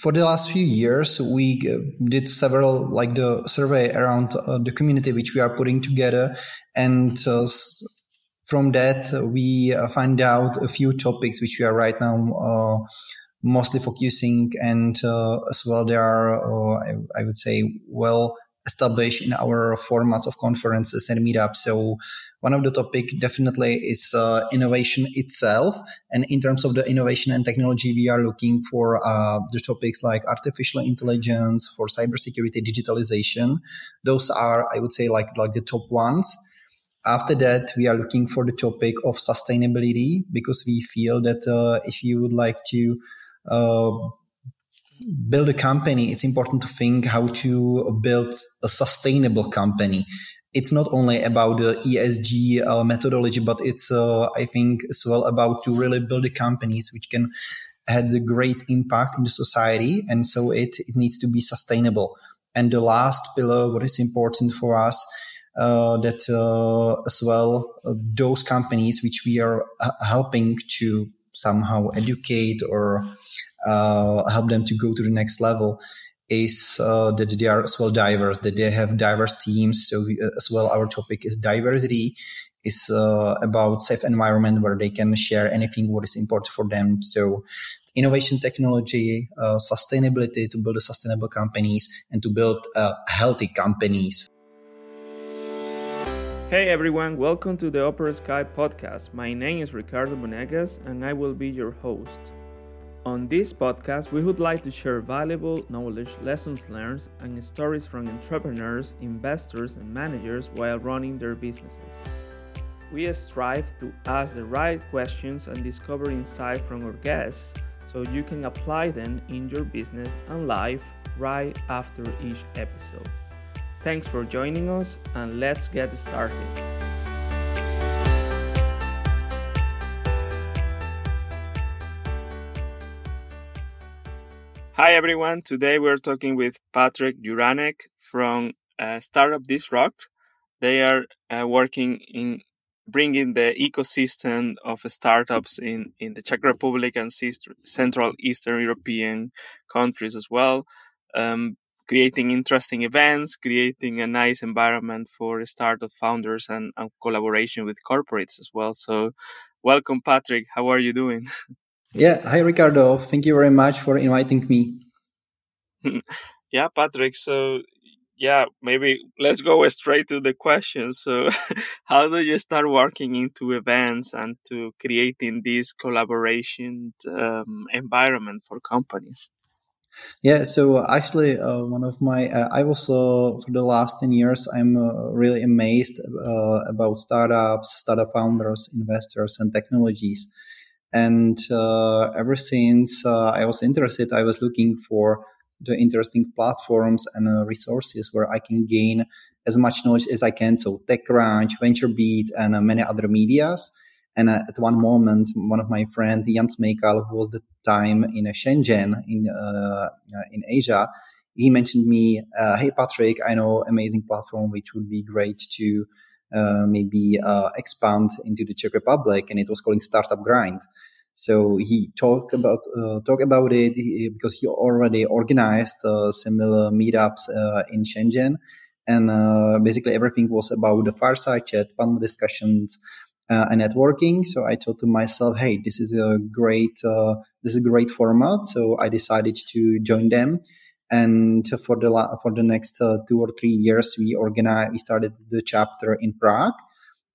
for the last few years, we uh, did several like the survey around uh, the community which we are putting together, and uh, from that we uh, find out a few topics which we are right now uh, mostly focusing, and uh, as well they are I, I would say well established in our formats of conferences and meetups. So one of the topic definitely is uh, innovation itself. And in terms of the innovation and technology, we are looking for uh, the topics like artificial intelligence, for cybersecurity, digitalization. Those are, I would say, like like the top ones. After that, we are looking for the topic of sustainability because we feel that uh, if you would like to uh, build a company, it's important to think how to build a sustainable company. It's not only about the ESG uh, methodology, but it's, uh, I think, as well about to really build the companies which can have a great impact in the society. And so it, it needs to be sustainable. And the last pillar, what is important for us, uh, that uh, as well, uh, those companies which we are uh, helping to somehow educate or uh, help them to go to the next level is uh, that they are as well diverse, that they have diverse teams. So we, uh, as well, our topic is diversity. Is uh, about safe environment where they can share anything what is important for them. So innovation, technology, uh, sustainability to build sustainable companies and to build uh, healthy companies. Hey everyone, welcome to the Uppersky podcast. My name is Ricardo Monegas and I will be your host. On this podcast, we would like to share valuable knowledge, lessons learned, and stories from entrepreneurs, investors, and managers while running their businesses. We strive to ask the right questions and discover insight from our guests so you can apply them in your business and life right after each episode. Thanks for joining us, and let's get started. Hi everyone. Today we're talking with Patrik Juránek from uh, Startup Disrupt. They are uh, working in bringing the ecosystem of startups in, in the Czech Republic and Central Eastern European countries as well, um, creating interesting events, creating a nice environment for startup founders and, and collaboration with corporates as well. So, welcome, Patrik. How are you doing? Yeah. Hi, Ricardo. Thank you very much for inviting me. yeah, Patrik. So, yeah, maybe let's go straight to the question. So, how do you start working into events and to creating this collaboration um, environment for companies? Yeah, so actually, uh, one of my, uh, I was uh, for the last 10 years, I'm uh, really amazed uh, about startups, startup founders, investors, and technologies. And uh, ever since uh, I was interested, I was looking for the interesting platforms and uh, resources where I can gain as much knowledge as I can. So TechCrunch, VentureBeat, and uh, many other medias. And uh, at one moment, one of my friends, Jan Smejkal, who was the time in Shenzhen in in Asia, he mentioned me, "Hey Patrik, I know amazing platform which would be great to." Uh, maybe uh, expand into the Czech Republic, and it was called Startup Grind. So he talked about uh, talk about it because he already organized uh, similar meetups uh, in Shenzhen, and basically everything was about the fireside chat, panel discussions, and networking. So I thought to myself, "Hey, this is a great this is a great format." So I decided to join them and for the for the next uh, two or three years we organized we started the chapter in prague.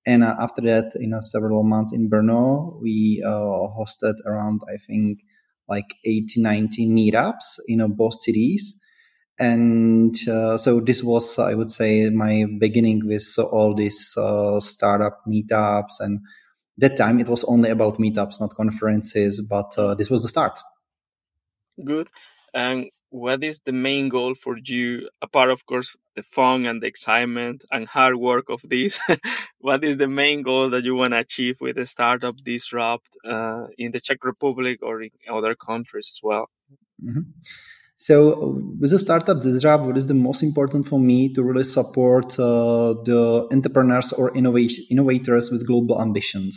And uh, after that you know several months in brno we uh, hosted around i think like 80 90 meetups in uh, both cities. And uh, so this was i would say my beginning with all these uh, startup meetups. And that time it was only about meetups not conferences but this was the start. Good. And what is the main goal for you apart of course the fun and the excitement and hard work of this? What is the main goal that you want to achieve with the startup disrupt uh, in the czech republic or in other countries as well? Mm-hmm. so with the startup disrupt what is the most important for me to really support uh, the entrepreneurs or innovators with global ambitions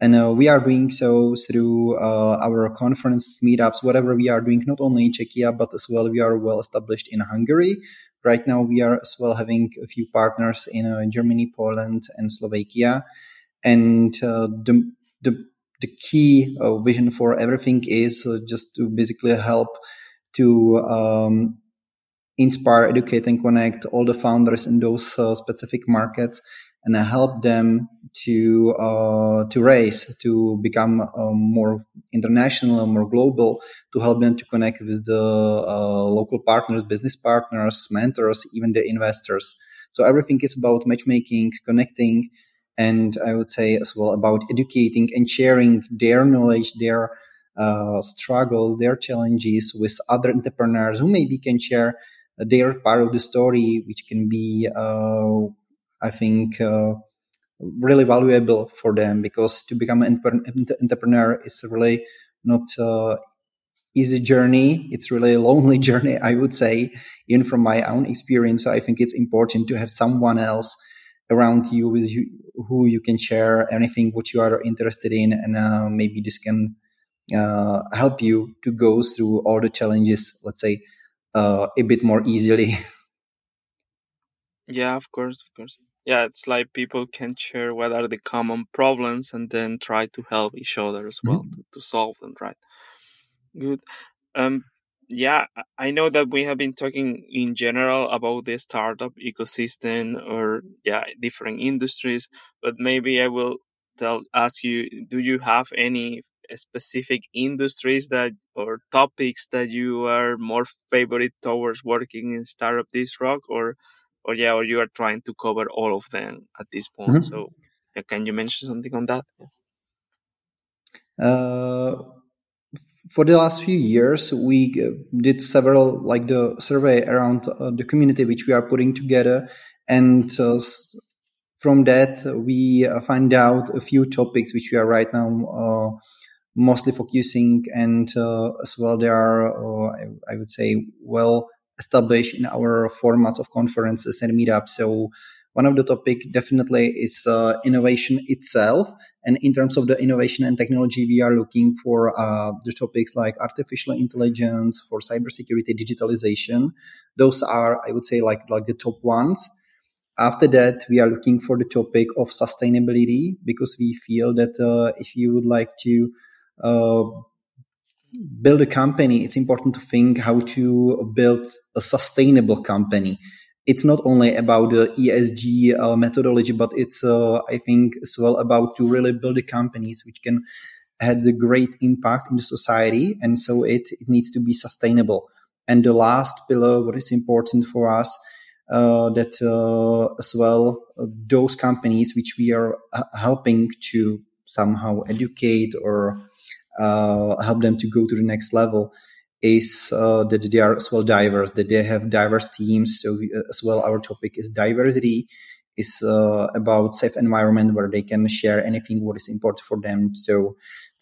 and uh, we are doing so through uh, our conferences, meetups, whatever we are doing, not only in Czechia, but as well we are well established in Hungary. Right now, we are as well having a few partners in uh, Germany, Poland, and Slovakia. And uh, the, the, the key uh, vision for everything is uh, just to basically help to um, inspire, educate, and connect all the founders in those specific markets and I help them to uh, to raise to become um, more international and more global to help them to connect with the uh, local partners business partners mentors even the investors. So everything is about matchmaking connecting and i would say as well about educating and sharing their knowledge their uh, struggles their challenges with other entrepreneurs who maybe can share their part of the story which can be uh, I think uh, really valuable for them because to become an entrepreneur is really not uh, easy journey. It's really a lonely journey, I would say, even from my own experience. So I think it's important to have someone else around you with you who you can share anything what you are interested in, and uh, maybe this can uh, help you to go through all the challenges. Let's say uh, a bit more easily. Yeah, of course, of course. Yeah, it's like people can share what are the common problems and then try to help each other as well Mhm. to, to solve them, right? Good. Um, yeah, I- I know that we have been talking in general about the startup ecosystem or yeah, different industries, but maybe I will tell ask you, do you have any specific industries that or topics that you are more favorite towards working in Startup Disrupt or or yeah, or you are trying to cover all of them at this point? Mhm. So yeah, can you mention something on that? Uh, for the last few years, we uh, did several like the survey around uh, the community which we are putting together, and uh, from that we uh, find out a few topics which we are right now uh, mostly focusing, and uh, as well they are uh, I, I would say well established in our formats of conferences and meetups. So one of the topic definitely is uh, innovation itself and in terms of the innovation and technology, we are looking for uh, the topics like artificial intelligence, for cybersecurity, digitalization. Those are, I would say, like like the top ones. After that, we are looking for the topic of sustainability because we feel that uh, if you would like to uh, build a company, it's important to think how to build a sustainable company. It's not only about the ESG uh, methodology, but it's, uh, I think, as well about to really build the companies which can have a great impact in the society. And so it, it needs to be sustainable. And the last pillar, what is important for us, uh, that uh, as well, uh, those companies which we are uh, helping to somehow educate or help them to go to the next level is uh, that they are as well diverse, that they have diverse teams. So we, uh, as well, our topic is diversity, is uh, about safe environment where they can share anything what is important for them. So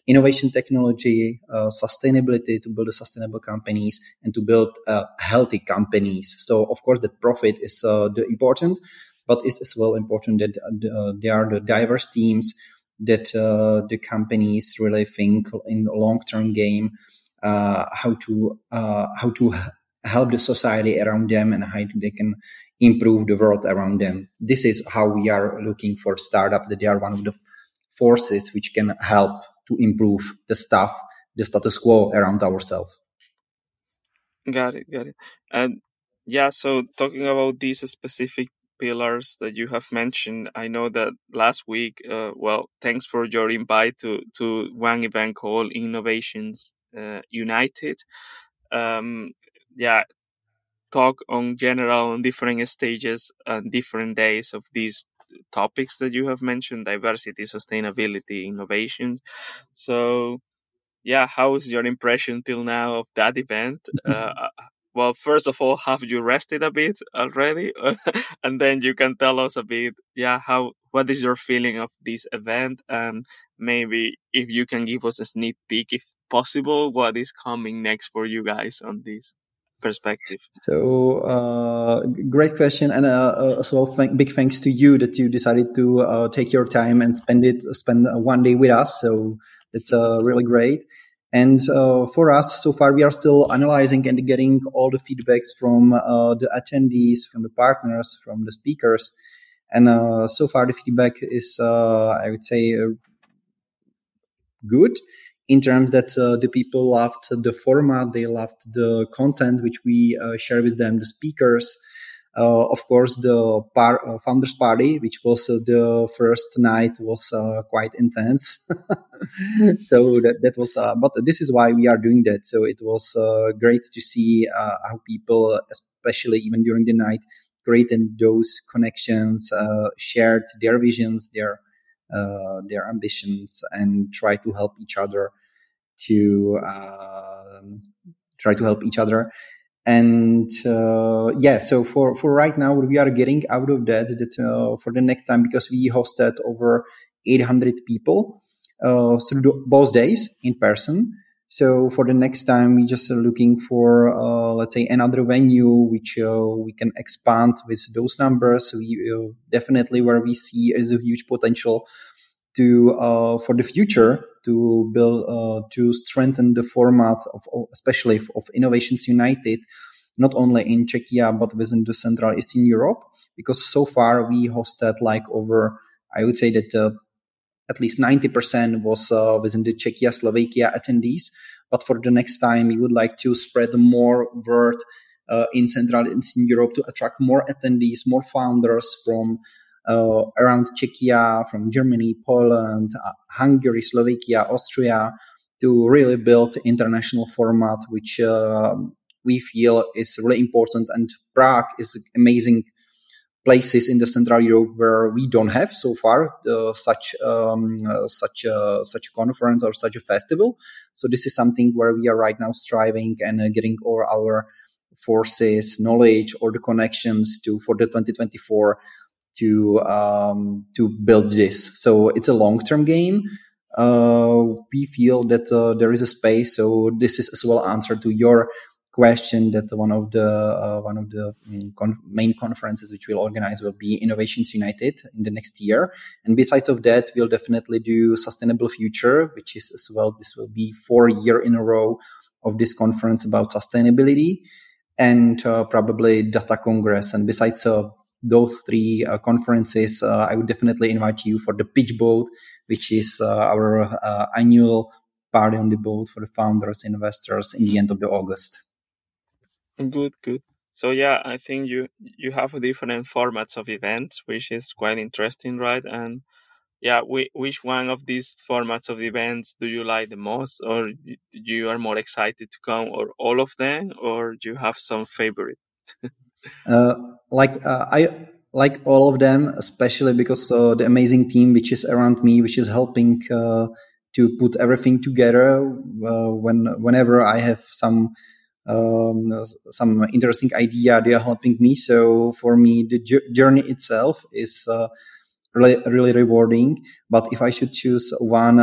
innovation technology, uh, sustainability to build sustainable companies and to build uh, healthy companies. So of course, that profit is uh, the important, but it's as well important that uh, there are the diverse teams that uh, the companies really think in long term game uh, how to uh, how to help the society around them and how they can improve the world around them. This is how we are looking for startups that they are one of the forces which can help to improve the stuff, the status quo around ourselves. Got it, got it. And yeah, so talking about these specific pillars that you have mentioned, I know that last week, uh, well, thanks for your invite to to one event called Innovations uh, United. Um, yeah, talk on general on different stages and different days of these topics that you have mentioned: diversity, sustainability, innovation. So yeah, how is your impression till now of that event? Uh, well, first of all, have you rested a bit already? and then you can tell us a bit, yeah, how what is your feeling of this event, and maybe if you can give us a sneak peek, if possible, what is coming next for you guys on this? perspective? So, uh, great question, and uh, uh as well, th- big thanks to you that you decided to uh, take your time and spend it spend one day with us. So it's uh, really great. And uh, for us, so far, we are still analyzing and getting all the feedbacks from the attendees, from the partners, from the speakers. And so far, the feedback is, I would say, good in terms that uh, the people loved the format, they loved the content which we uh, share with them, the speakers. Uh, of course, the par- uh, founders party, which was uh, the first night, was quite intense. so that that was, but this is why we are doing that. So it was great to see how people, especially even during the night, created those connections, shared their visions, their uh, their ambitions and try to help each other to uh, try to help each other and uh, yeah so for for right now we are getting out of that that uh, for the next time because we hosted over 800 people uh, through both days in person. So for the next time we just are looking for uh, let's say another venue which uh, we can expand with those numbers. We uh, definitely where we see is a huge potential to for the future to build uh, to strengthen the format of especially of Innovations United, not only in Czechia but within the Central Eastern Europe. Because so far we hosted like over, I would say that uh, at least 90% was uh, within the Czechia Slovakia attendees. But for the next time, we would like to spread more word uh, in Central Eastern Europe to attract more attendees, more founders from uh, around Czechia, from Germany, Poland, uh, Hungary, Slovakia, Austria, to really build international format, which uh, we feel is really important. And Prague is amazing places in the Central Europe where we don't have so far uh, such um, uh, such a, such a conference or such a festival. So this is something where we are right now striving and uh, getting all our forces, knowledge, or the connections to for the 2024 to um, to build this. So it's a long term game. Uh, we feel that uh, there is a space. So this is as well answer to your question that one of the uh, one of the main conferences which we'll organize will be Innovations United in the next year. And besides of that, we'll definitely do Sustainable Future, which is as well this will be four year in a row of this conference about sustainability and uh, probably data congress and besides uh, those three uh, conferences, uh, I would definitely invite you for the pitch boat, which is uh, our uh, annual party on the boat for the founders, investors in the end of the August. Good, good. So yeah, I think you you have different formats of events, which is quite interesting, right? And yeah, we, which one of these formats of events do you like the most, or you are more excited to come, or all of them, or do you have some favorite? Uh, like uh, I like all of them, especially because uh, the amazing team which is around me, which is helping uh, to put everything together. Uh, when whenever I have some um, some interesting idea, they are helping me. So for me, the journey itself is really really rewarding. But if I should choose one,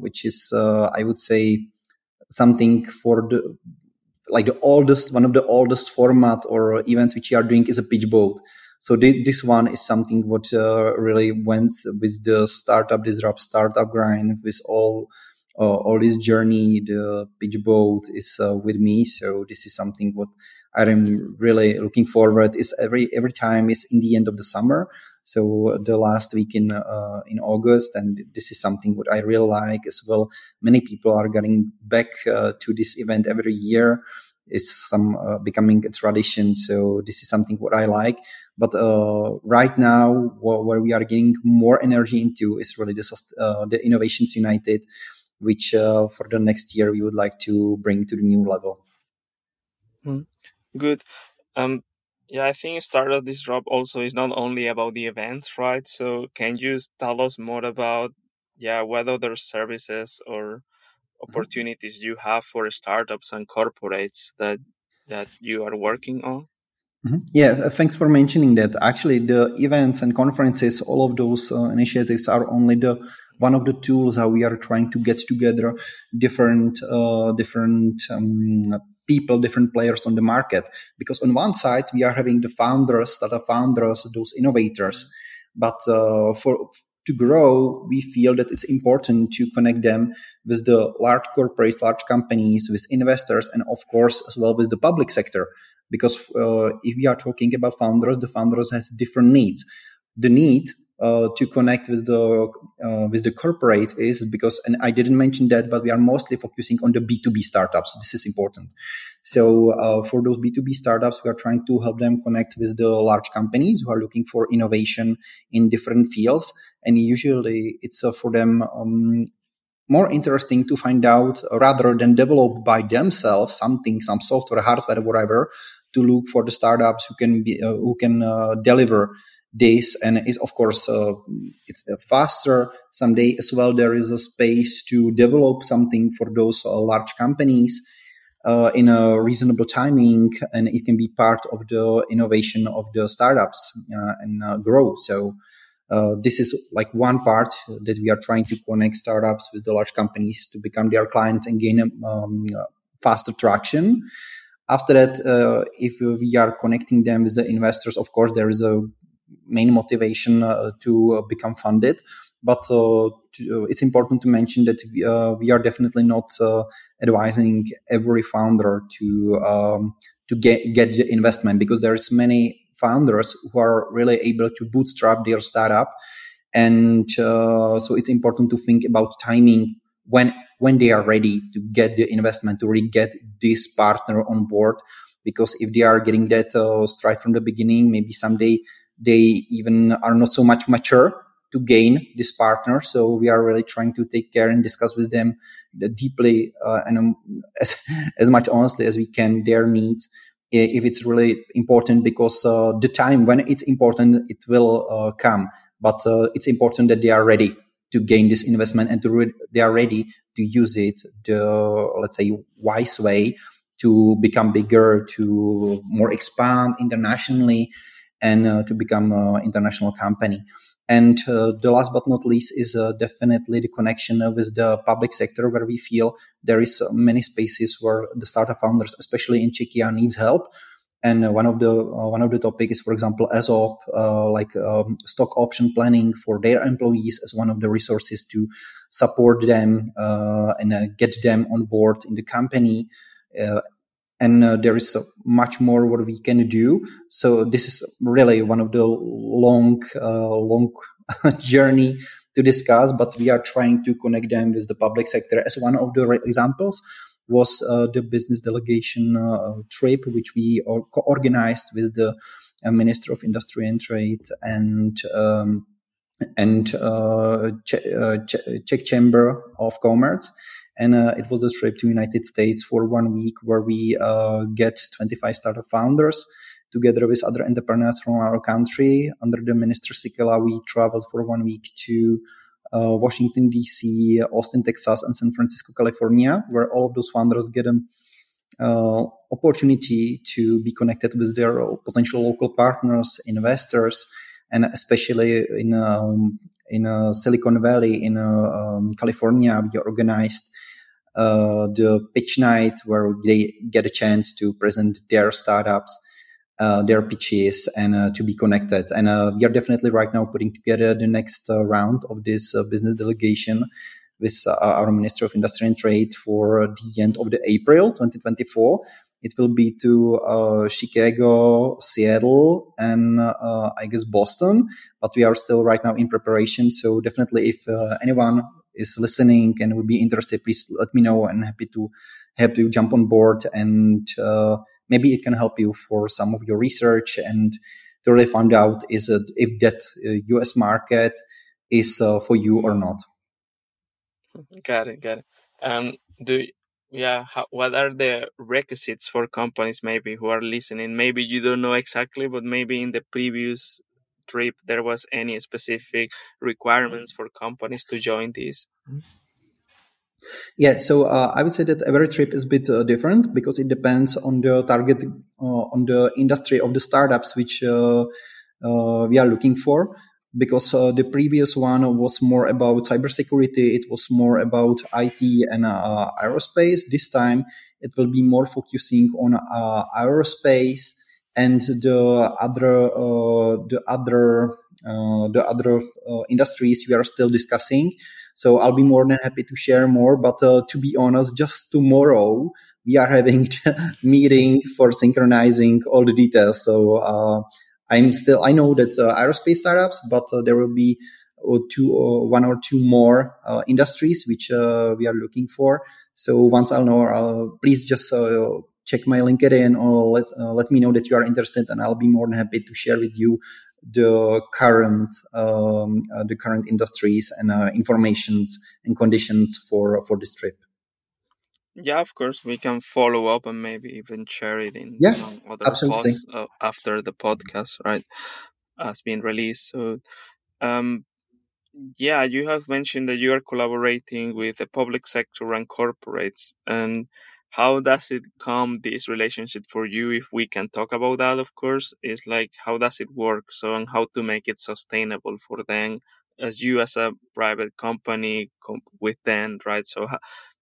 which is I would say something for the like the oldest one of the oldest format or events which we are doing is a pitch boat. So this one is something what uh, really went with the startup disrupt startup grind with all uh, all this journey the pitch boat is uh, with me. So this is something what i'm really looking forward. Is every every time is in the end of the summer so the last week in uh, in August, and this is something what I really like as well. Many people are getting back uh, to this event every year. It's some uh, becoming a tradition. So this is something what I like. But uh, right now, where we are getting more energy into is really the, uh, the Innovations United, which uh, for the next year we would like to bring to the new level. Mm, good. Um, yeah, I think Startup Disrupt also is not only about the events, right? So can you tell us more about yeah, what other services or mm-hmm. opportunities you have for startups and corporates that that you are working on? Mm-hmm. Yeah, thanks for mentioning that. Actually, the events and conferences, all of those uh, initiatives are only the one of the tools how we are trying to get together different uh, different um, people, different players on the market. Because on one side, we are having the founders, that are founders, those innovators. But uh, for to grow, we feel that it's important to connect them with the large corporates, large companies, with investors, and of course as well with the public sector. Because uh, if we are talking about founders, the founders has different needs. The need uh, to connect with the uh, with the corporates is because and I didn't mention that, but we are mostly focusing on the B two B startups. This is important. So uh, for those B two B startups, we are trying to help them connect with the large companies who are looking for innovation in different fields, and usually it's uh, for them. Um, more interesting to find out rather than develop by themselves something, some software, hardware, whatever, to look for the startups who can be uh, who can uh, deliver days and is of course uh, it's uh, faster. Someday as well there is a space to develop something for those uh, large companies uh, in a reasonable timing and it can be part of the innovation of the startups uh, and uh, grow. So this is like one part that we are trying to connect startups with the large companies to become their clients and gain um, faster traction. After that, if we are connecting them with the investors, of course, there is a main motivation uh, to uh, become funded. But uh, to, it's important to mention that we, we are definitely not advising every founder to um, to get get the investment because there's many founders who are really able to bootstrap their startup and uh, so it's important to think about timing when when they are ready to get the investment to really get this partner on board because if they are getting that uh, straight from the beginning maybe someday they even are not so much mature to gain this partner. So we are really trying to take care and discuss with them deeply uh, and um, as, as much honestly as we can their needs. If it's really important because uh, the time when it's important it will uh, come. But uh, it's important that they are ready to gain this investment and to re- they are ready to use it the let's say wise way to become bigger to more expand internationally and uh, to become an international company. And uh, the last but not least is uh, definitely the connection with the public sector, where we feel there is many spaces where the startup founders, especially in Czechia, needs help. And uh, one of the uh, one of the topics is, for example, ESOP, uh, like um, stock option planning for their employees, as one of the resources to support them and get them on board in the company and uh, there is much more what we can do. So this is really one of the long, uh, long journey to discuss, but we are trying to connect them with the public sector. As one of the examples was uh, the business delegation uh, trip, which we organized with the uh, Minister of Industry and Trade and um, and uh, Czech Chamber of Commerce and uh, it was a trip to United States for one week where we uh, get 25 startup founders together with other entrepreneurs from our country. Under the Minister Sikela, we traveled for one week to uh, Washington D.C., Austin, Texas, and San Francisco, California, where all of those founders get an uh, opportunity to be connected with their potential local partners, investors, and especially in um, in uh, Silicon Valley in uh, um, California, we organized the pitch night where they get a chance to present their startups, uh, their pitches, and uh, to be connected. And uh, we are definitely right now putting together the next uh, round of this uh, business delegation with our Minister of Industry and Trade for the end of the April 2024. It will be to Chicago, Seattle, and I guess Boston. But we are still right now in preparation. So definitely, if anyone is listening and would be interested, please let me know. and happy to help you jump on board and uh, maybe it can help you for some of your research and to really find out is it, if that uh, US market is uh, for you or not. Got it, got it. Um, do yeah, how, what are the requisites for companies maybe who are listening? Maybe you don't know exactly, but maybe in the previous trip there was any specific requirements for companies to join this? Yeah, so uh, I would say that every trip is a bit uh, different because it depends on the target, uh, on the industry of the startups which uh, uh, we are looking for. because uh, the previous one was more about cybersecurity, it was more about IT and aerospace. This time it will be more focusing on aerospace and the other uh, the other uh, the other uh, industries we are still discussing. So I'll be more than happy to share more. But to be honest, just tomorrow we are having meeting for synchronizing all the details. So I'm still, I know that uh, aerospace startups, but uh, there will be uh, two, one or two more industries which we are looking for. So once I'll know, please just check my LinkedIn or let, let me know that you are interested, and I'll be more than happy to share with you the current um, uh, the current industries and uh, informations and conditions for for this trip. Yeah, of course, we can follow up and maybe even share it in yeah, some other absolutely. posts uh, after the podcast, right, has been released. So, um, yeah, you have mentioned that you are collaborating with the public sector and corporates, and how does it come this relationship for you? If we can talk about that, of course, is like how does it work? So, and how to make it sustainable for them as you as a private company with them, right? So,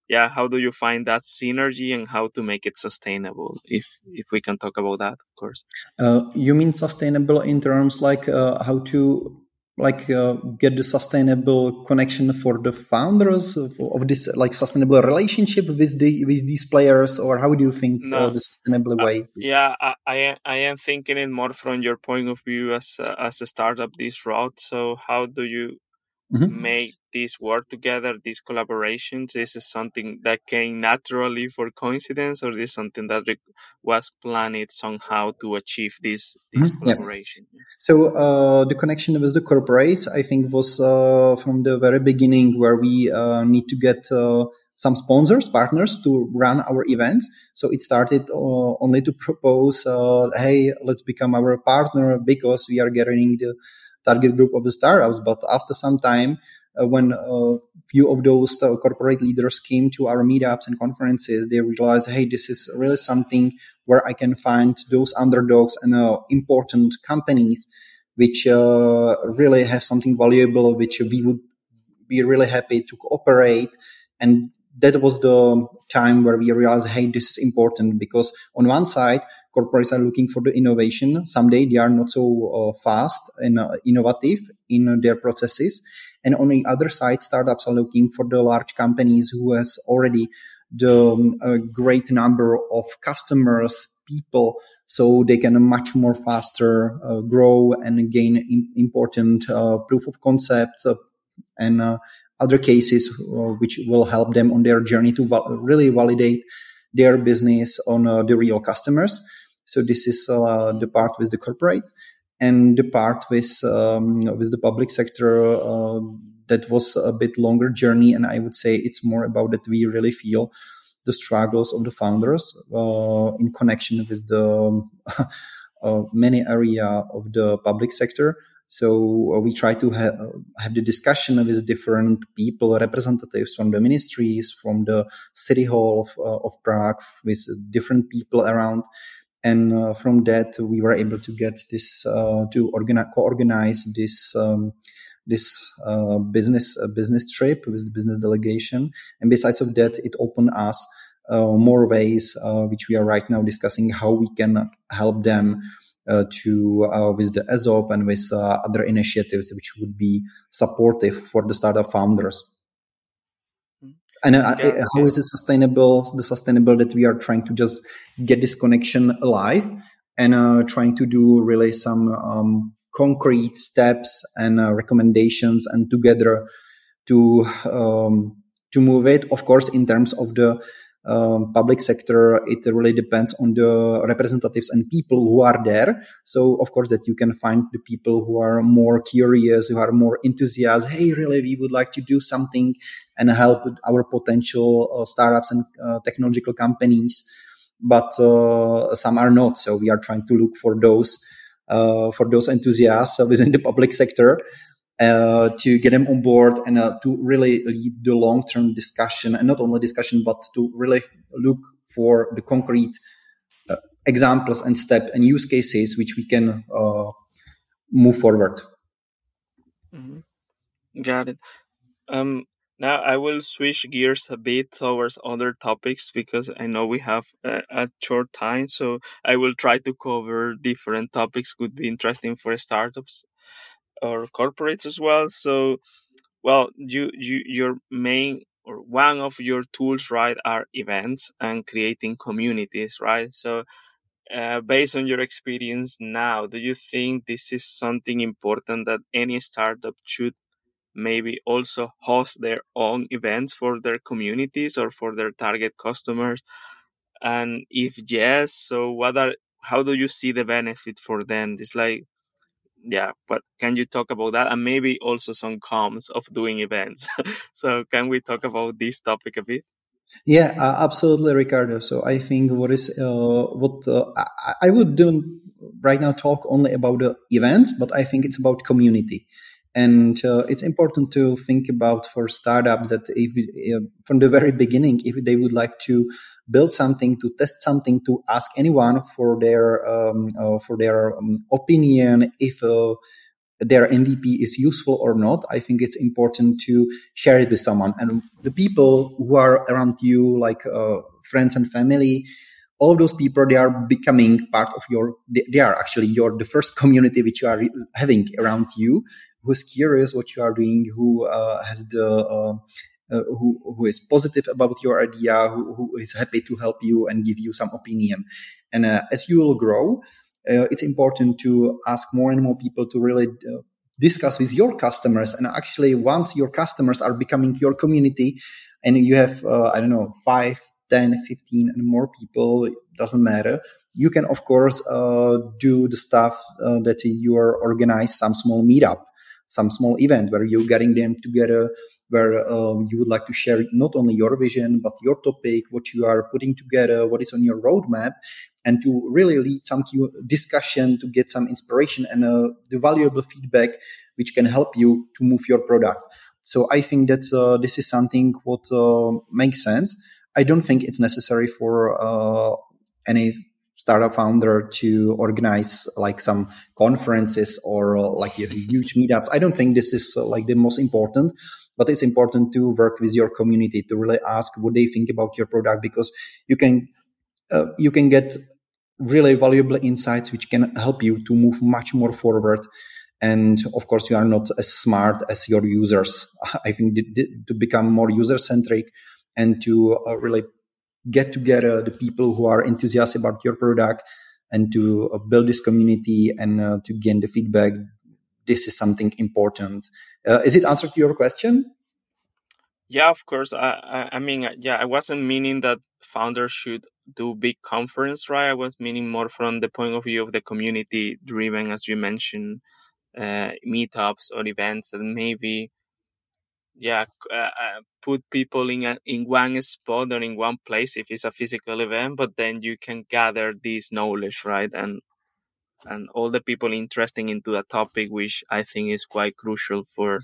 yeah how do you find that synergy and how to make it sustainable if if we can talk about that of course uh, you mean sustainable in terms like uh, how to like uh, get the sustainable connection for the founders of, of, this like sustainable relationship with the with these players or how do you think uh, the sustainable uh, way? yeah I, I i am thinking it more from your point of view as a, as a Startup Disrupt. So how do you mm-hmm. make this work together, these collaborations? This is something that came naturally for coincidence, or is something that was planned somehow to achieve this this mm-hmm. collaboration? Yeah. So uh, the connection with the corporates, I think, was uh, from the very beginning where we uh, need to get uh, some sponsors, partners to run our events. So it started uh, only to propose, uh, hey, let's become our partner because we are getting the target group of the startups. But after some time, uh, when a few of those uh, corporate leaders came to our meetups and conferences, they realized, hey, this is really something where I can find those underdogs and uh, important companies which uh, really have something valuable, which we would be really happy to cooperate. And that was the time where we realized, hey, this is important because on one side, corporates are looking for the innovation. Someday they are not so uh, fast and uh, innovative in their processes. And on the other side, startups are looking for the large companies who has already the um, great number of customers, people, so they can much more faster uh, grow and gain in, important uh, proof of concept uh, and uh, other cases which will help them on their journey to val- really validate their business on the real customers. So this is uh, the part with the corporates and the part with um, with the public sector. Uh, that was a bit longer journey, and I would say it's more about that we really feel the struggles of the founders uh, in connection with the uh, many area of the public sector. So uh, we try to ha- have the discussion with different people, representatives from the ministries, from the city hall of, uh, of Prague, with different people around, and uh, from that we were able to get this uh, to organize co-organize this um, this uh, business uh, business trip with the business delegation. And besides of that it opened us uh, more ways uh, which we are right now discussing how we can help them to with the ESOP and with other initiatives which would be supportive for the startup founders and uh, how is it sustainable the sustainable that we are trying to just get this connection alive and uh, trying to do really some um, concrete steps and uh, recommendations and together to um, to move it? Of course in terms of the um, public sector, it really depends on the representatives and people who are there. So, of course, that you can find the people who are more curious, who are more enthusiastic. Hey, really, we would like to do something and help our potential uh, startups and uh, technological companies. But uh, some are not. So, we are trying to look for those. Uh, for those enthusiasts within the public sector uh, to get them on board and uh, to really lead the long-term discussion and not only discussion but to really look for the concrete uh, examples and step and use cases which we can uh, move forward Mm-hmm. Got it. Um, now I will switch gears a bit towards other topics because I know we have a, a, short time. So I will try to cover different topics could be interesting for startups or corporates as well. So, well, you you your main or one of your tools, right, are events and creating communities, right? So. Uh, based on your experience now, do you think this is something important that any startup should maybe also host their own events for their communities or for their target customers and if yes so what are how do you see the benefit for them it's like yeah but can you talk about that? And maybe also some cons of doing events. So can we talk about this topic a bit? Yeah uh, absolutely ricardo. So i think what is uh, what uh, I, I would do right now talk only about the events but i think it's about community. And uh, it's important to think about for startups that if uh, from the very beginning, if they would like to build something, to test something, to ask anyone for their um, uh, for their um, opinion, if uh, their MVP is useful or not, I think it's important to share it with someone. And the people who are around you, like uh, friends and family, all those people they are becoming part of your they are actually your the first community which you are having around you who's curious what you are doing, who uh, has the uh, uh, who, who is positive about your idea, who, who is happy to help you and give you some opinion. And uh, as you will grow, uh, it's important to ask more and more people to really uh, discuss with your customers. And actually, once your customers are becoming your community and you have, I don't know, five, 10, 15, and more people, doesn't matter. You can, of course, do the stuff that you are organize some small meetup some small event where you're getting them together where um, you would like to share not only your vision but your topic what you are putting together what is on your roadmap and to really lead some discussion to get some inspiration and uh, the valuable feedback which can help you to move your product. So i think that uh, this is something what uh, makes sense. I don't think it's necessary for uh, any startup founder to organize like some conferences or like huge meetups. I don't think this is like the most important, but it's important to work with your community to really ask what they think about your product because you can uh, you can get really valuable insights which can help you to move much more forward and of course you are not as smart as your users i think to become more user centric and to uh, really get together the people who are enthusiastic about your product and to uh, build this community and uh, to gain the feedback this is something important. Uh, is it answer to your question? Yeah of course. I, I, I mean yeah i wasn't meaning that founders should do big conference right? I was meaning more from the point of view of the community driven as you mentioned uh, meetups or events that maybe yeah uh, uh, put people in a, in one spot or in one place if it's a physical event but then you can gather this knowledge right and and all the people interested into a topic which i think is quite crucial for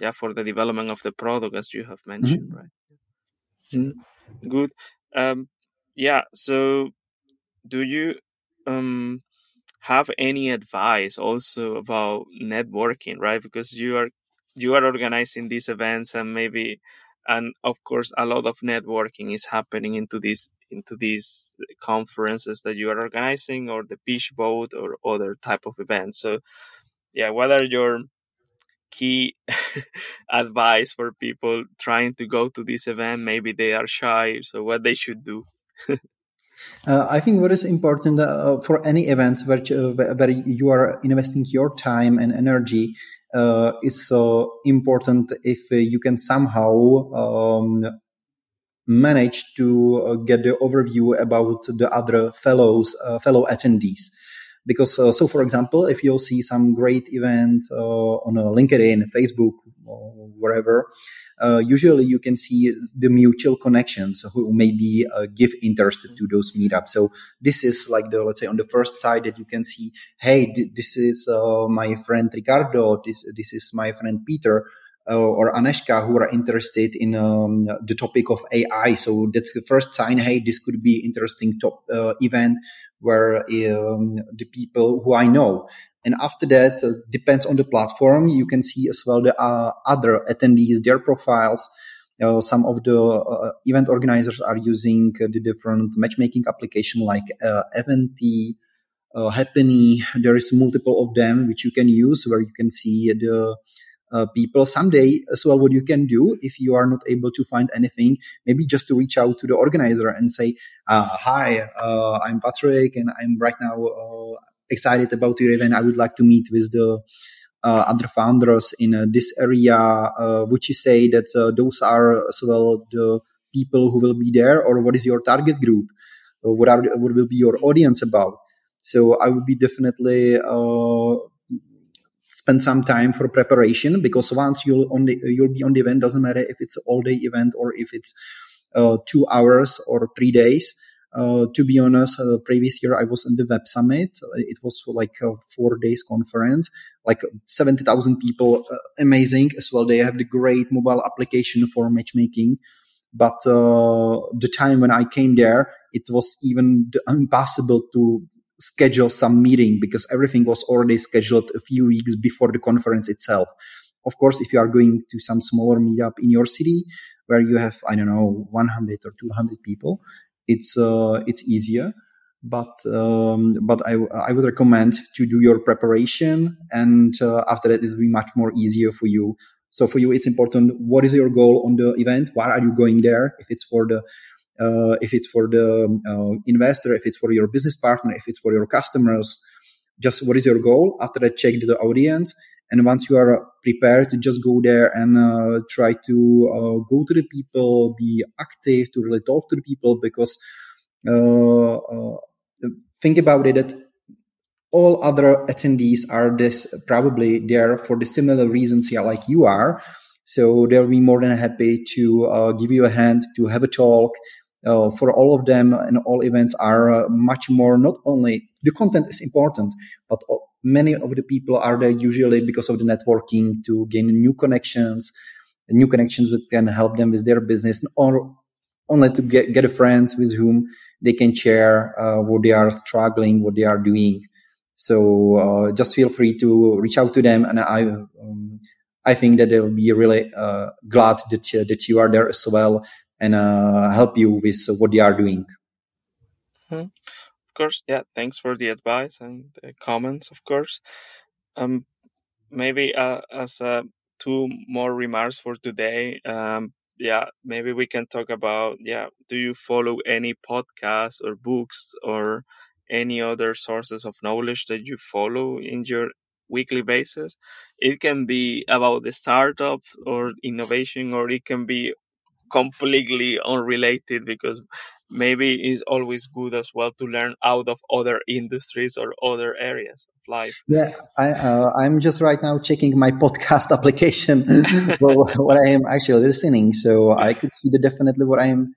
yeah for the development of the product as you have mentioned mm-hmm. right mm-hmm. good um yeah so do you um have any advice also about networking right because you are you are organizing these events and maybe and of course a lot of networking is happening into these into these conferences that you are organizing or the pitch boat or other type of events. So yeah what are your key advice for people trying to go to this event? Maybe they are shy so what they should do? Uh, I think what is important uh, for any events where, uh, where you are investing your time and energy uh, is so important if uh, you can somehow um, manage to uh, get the overview about the other fellows uh, fellow attendees because uh, so for example if you'll see some great event uh, on a linkedin facebook or wherever uh, usually you can see the mutual connections who maybe uh, give interest to those meetups. So this is like the let's say on the first side that you can see hey this is uh, my friend ricardo this this is my friend peter. uh, or Aneshka who are interested in um, the topic of AI. So that's the first sign. Hey, this could be interesting top uh, event where um, the people who I know. And after that, uh, depends on the platform. You can see as well the uh, other attendees, their profiles. Uh, some of the uh, event organizers are using the different matchmaking application like uh, Eventee, uh, Happiny. There is multiple of them which you can use where you can see the uh, people. Someday as well what you can do if you are not able to find anything maybe just to reach out to the organizer and say uh, hi uh, i'm patrik and i'm right now uh, excited about your event. I would like to meet with the uh, other founders in uh, this area would you say that those are as well the people who will be there or what is your target group? What are what will be your audience about? So i would be definitely spend some time for preparation because once you'll on the, you'll be on the event doesn't matter if it's all day event or if it's uh, two hours or three days uh, to be honest, uh, previous year I was in the Web Summit. It was like a four days conference, like 70,000 people. Uh, amazing as well. They have the great mobile application for matchmaking. But uh, the time when I came there, it was even impossible to schedule some meeting because everything was already scheduled a few weeks before the conference itself. Of course, if you are going to some smaller meetup in your city where you have, I don't know, 100 or 200 people, it's, uh, it's easier. But, um, but I, I would recommend to do your preparation and uh, after that it will be much more easier for you. So for you, it's important. What is your goal on the event? Why are you going there? If it's for the uh, if it's for the uh, investor, if it's for your business partner, if it's for your customers, just what is your goal? After that, check the audience. And once you are prepared to just go there and uh, try to uh, go to the people, be active, to really talk to the people, because uh, uh, think about it that all other attendees are this probably there for the similar reasons yeah, like you are. So they'll be more than happy to give you a hand, to have a talk, uh, for all of them and all events are uh, much more. Not only the content is important but many of the people are there usually because of the networking to gain new connections new connections which can help them with their business or only to get, get friends with whom they can share uh, what they are struggling what they are doing. So uh, just feel free to reach out to them and i um, I think that they'll be really uh, glad that, that you are there as well and uh, help you with what they are doing. Mm-hmm. Of course, yeah. Thanks for the advice and the comments. Of course, um, maybe uh, as uh, two more remarks for today. Um, yeah, maybe we can talk about yeah. Do you follow any podcasts or books or any other sources of knowledge that you follow in your weekly basis? It can be about the startup or innovation, or it can be completely unrelated because maybe it's always good as well to learn out of other industries or other areas of life. Yeah, I, uh, I'm just right now checking my podcast application for what I am actually listening. So I could see that definitely what I am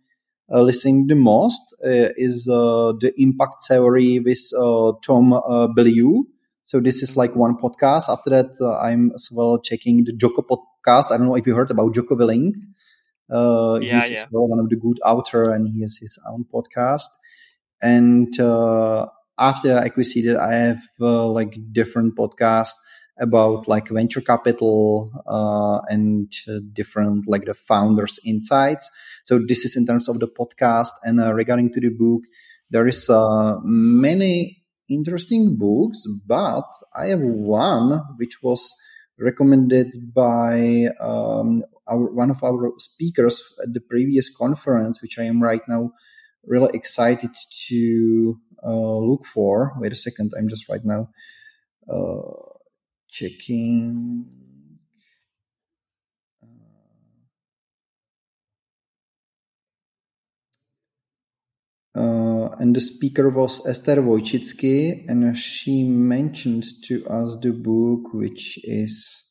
uh, listening the most uh, is uh, the impact theory with uh, Tom uh, Bilyeu. So this is like one podcast. After that, uh, I'm as well checking the Jocko podcast. I don't know if you heard about Jocko Willink. Uh, yeah, he's yeah. well one of the good author, and he has his own podcast. And uh, after acquisition, I have uh, like different podcasts about like venture capital uh, and uh, different like the founders insights. So this is in terms of the podcast. And uh, regarding to the book, there is uh, many interesting books, but I have one which was recommended by um, our one of our speakers at the previous conference, which I am right now really excited to uh, look for. Wait a second, I'm just right now uh, checking. Uh, and the speaker was Esther Wojcicki, and she mentioned to us the book, which is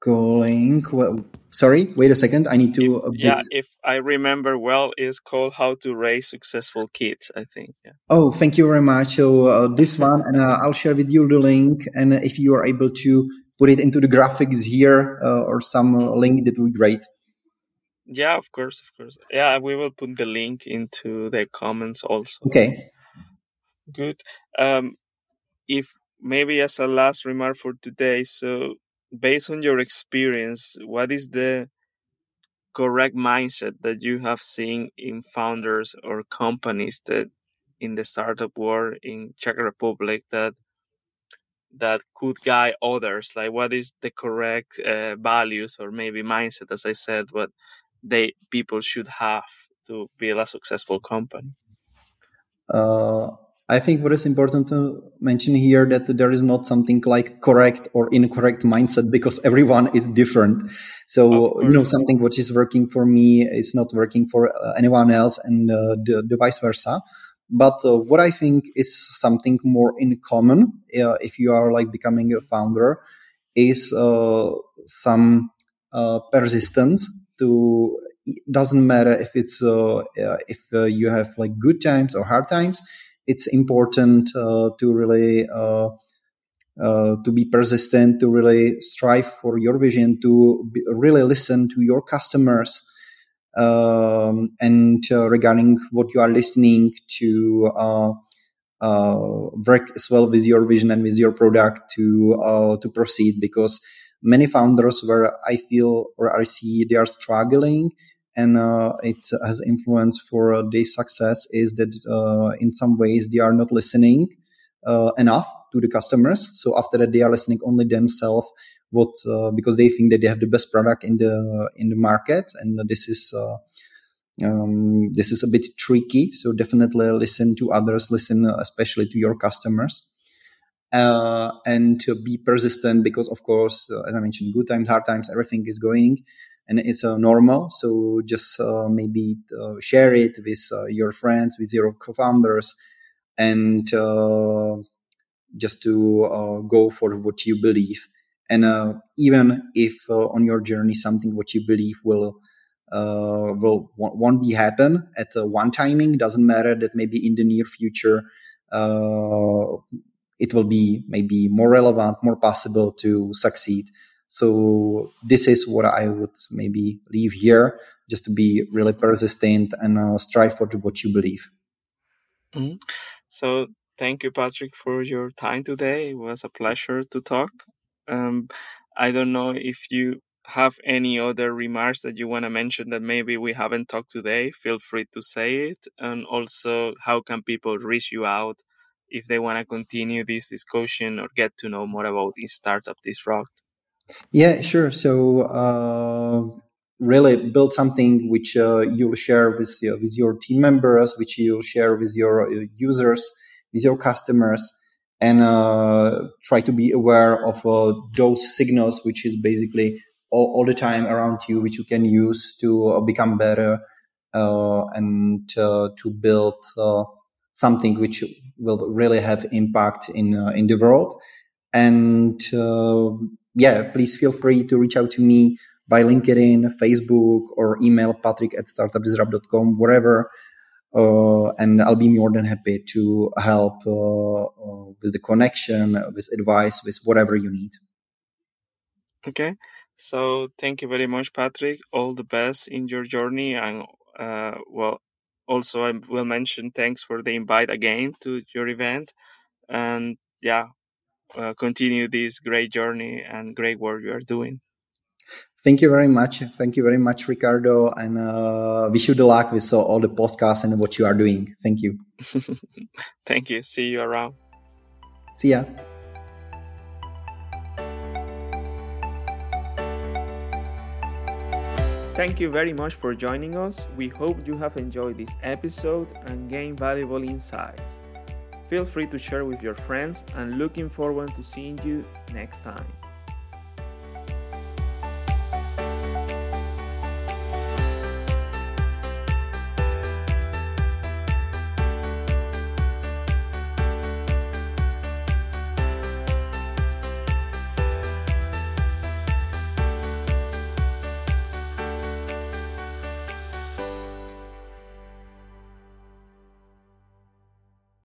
calling well, sorry wait a second i need to if, yeah if i remember well is called how to raise successful kids i think yeah oh thank you very much so uh, this one and uh, i'll share with you the link and if you are able to put it into the graphics here uh, or some link, that would be great. Yeah, of course, of course. Yeah, we will put the link into the comments also. Okay. Good. Um, if maybe as a last remark for today, so based on your experience, what is the correct mindset that you have seen in founders or companies that in the startup world in Czech Republic that that could guide others? Like what is the correct uh, values or maybe mindset as i said what they people should have to build a successful company? Uh, i think what is important to mention here that there is not something like correct or incorrect mindset because everyone is different. So you know something which is working for me is not working for uh, anyone else and uh, the, the vice versa. But uh, what I think is something more in common uh, if you are like becoming a founder is uh, some uh, persistence to it doesn't matter if it's uh, uh, if you have like good times or hard times it's important to really to be persistent to really strive for your vision to be, really listen to your customers um, and uh, regarding what you are listening to uh, uh, work as well with your vision and with your product to uh, to proceed because many founders where I feel or I see they are struggling and uh, it has influence for uh, their success is that in some ways they are not listening enough to the customers. So after that they are listening only themselves what uh, because they think that they have the best product in the in the market. And this is uh, um, this is a bit tricky. So definitely listen to others listen uh, especially to your customers. Uh, and to be persistent because of course uh, as i mentioned good times hard times everything is going and it's uh, normal. So just maybe share it with your friends with your co-founders and just to go for what you believe. And uh, even if uh, on your journey something what you believe will uh, will won't be happen at one timing doesn't matter that maybe in the near future uh, it will be maybe more relevant more possible to succeed so this is what i would maybe leave here just to be really persistent and uh, strive for what you believe mm-hmm. so thank you patrik for your time today it was a pleasure to talk um, I don't know if you have any other remarks that you want to mention that maybe we haven't talked today. Feel free to say it. And also, how can people reach you out if they want to continue this discussion or get to know more about this Startup Disrupt? Yeah, sure. So, uh, really build something which uh, you'll share with, uh, with your team members, which you'll share with your uh, users, with your customers and uh, try to be aware of uh, those signals, which is basically all, all, the time around you, which you can use to uh, become better and to build something which will really have impact in in the world. And yeah, please feel free to reach out to me by LinkedIn, Facebook, or email patrik at startupdisrupt.com, wherever uh, and I'll be more than happy to help uh, uh, with the connection, with advice, with whatever you need. Okay. So thank you very much, Patrik. All the best in your journey. And uh, well, also I will mention thanks for the invite again to your event. And yeah, uh, continue this great journey and great work you are doing. Thank you very much. Thank you very much, Ricardo, and uh, wish you the luck with all the podcasts and what you are doing. Thank you. Thank you. See you around. See ya. Thank you very much for joining us. We hope you have enjoyed this episode and gained valuable insights. Feel free to share with your friends and looking forward to seeing you next time.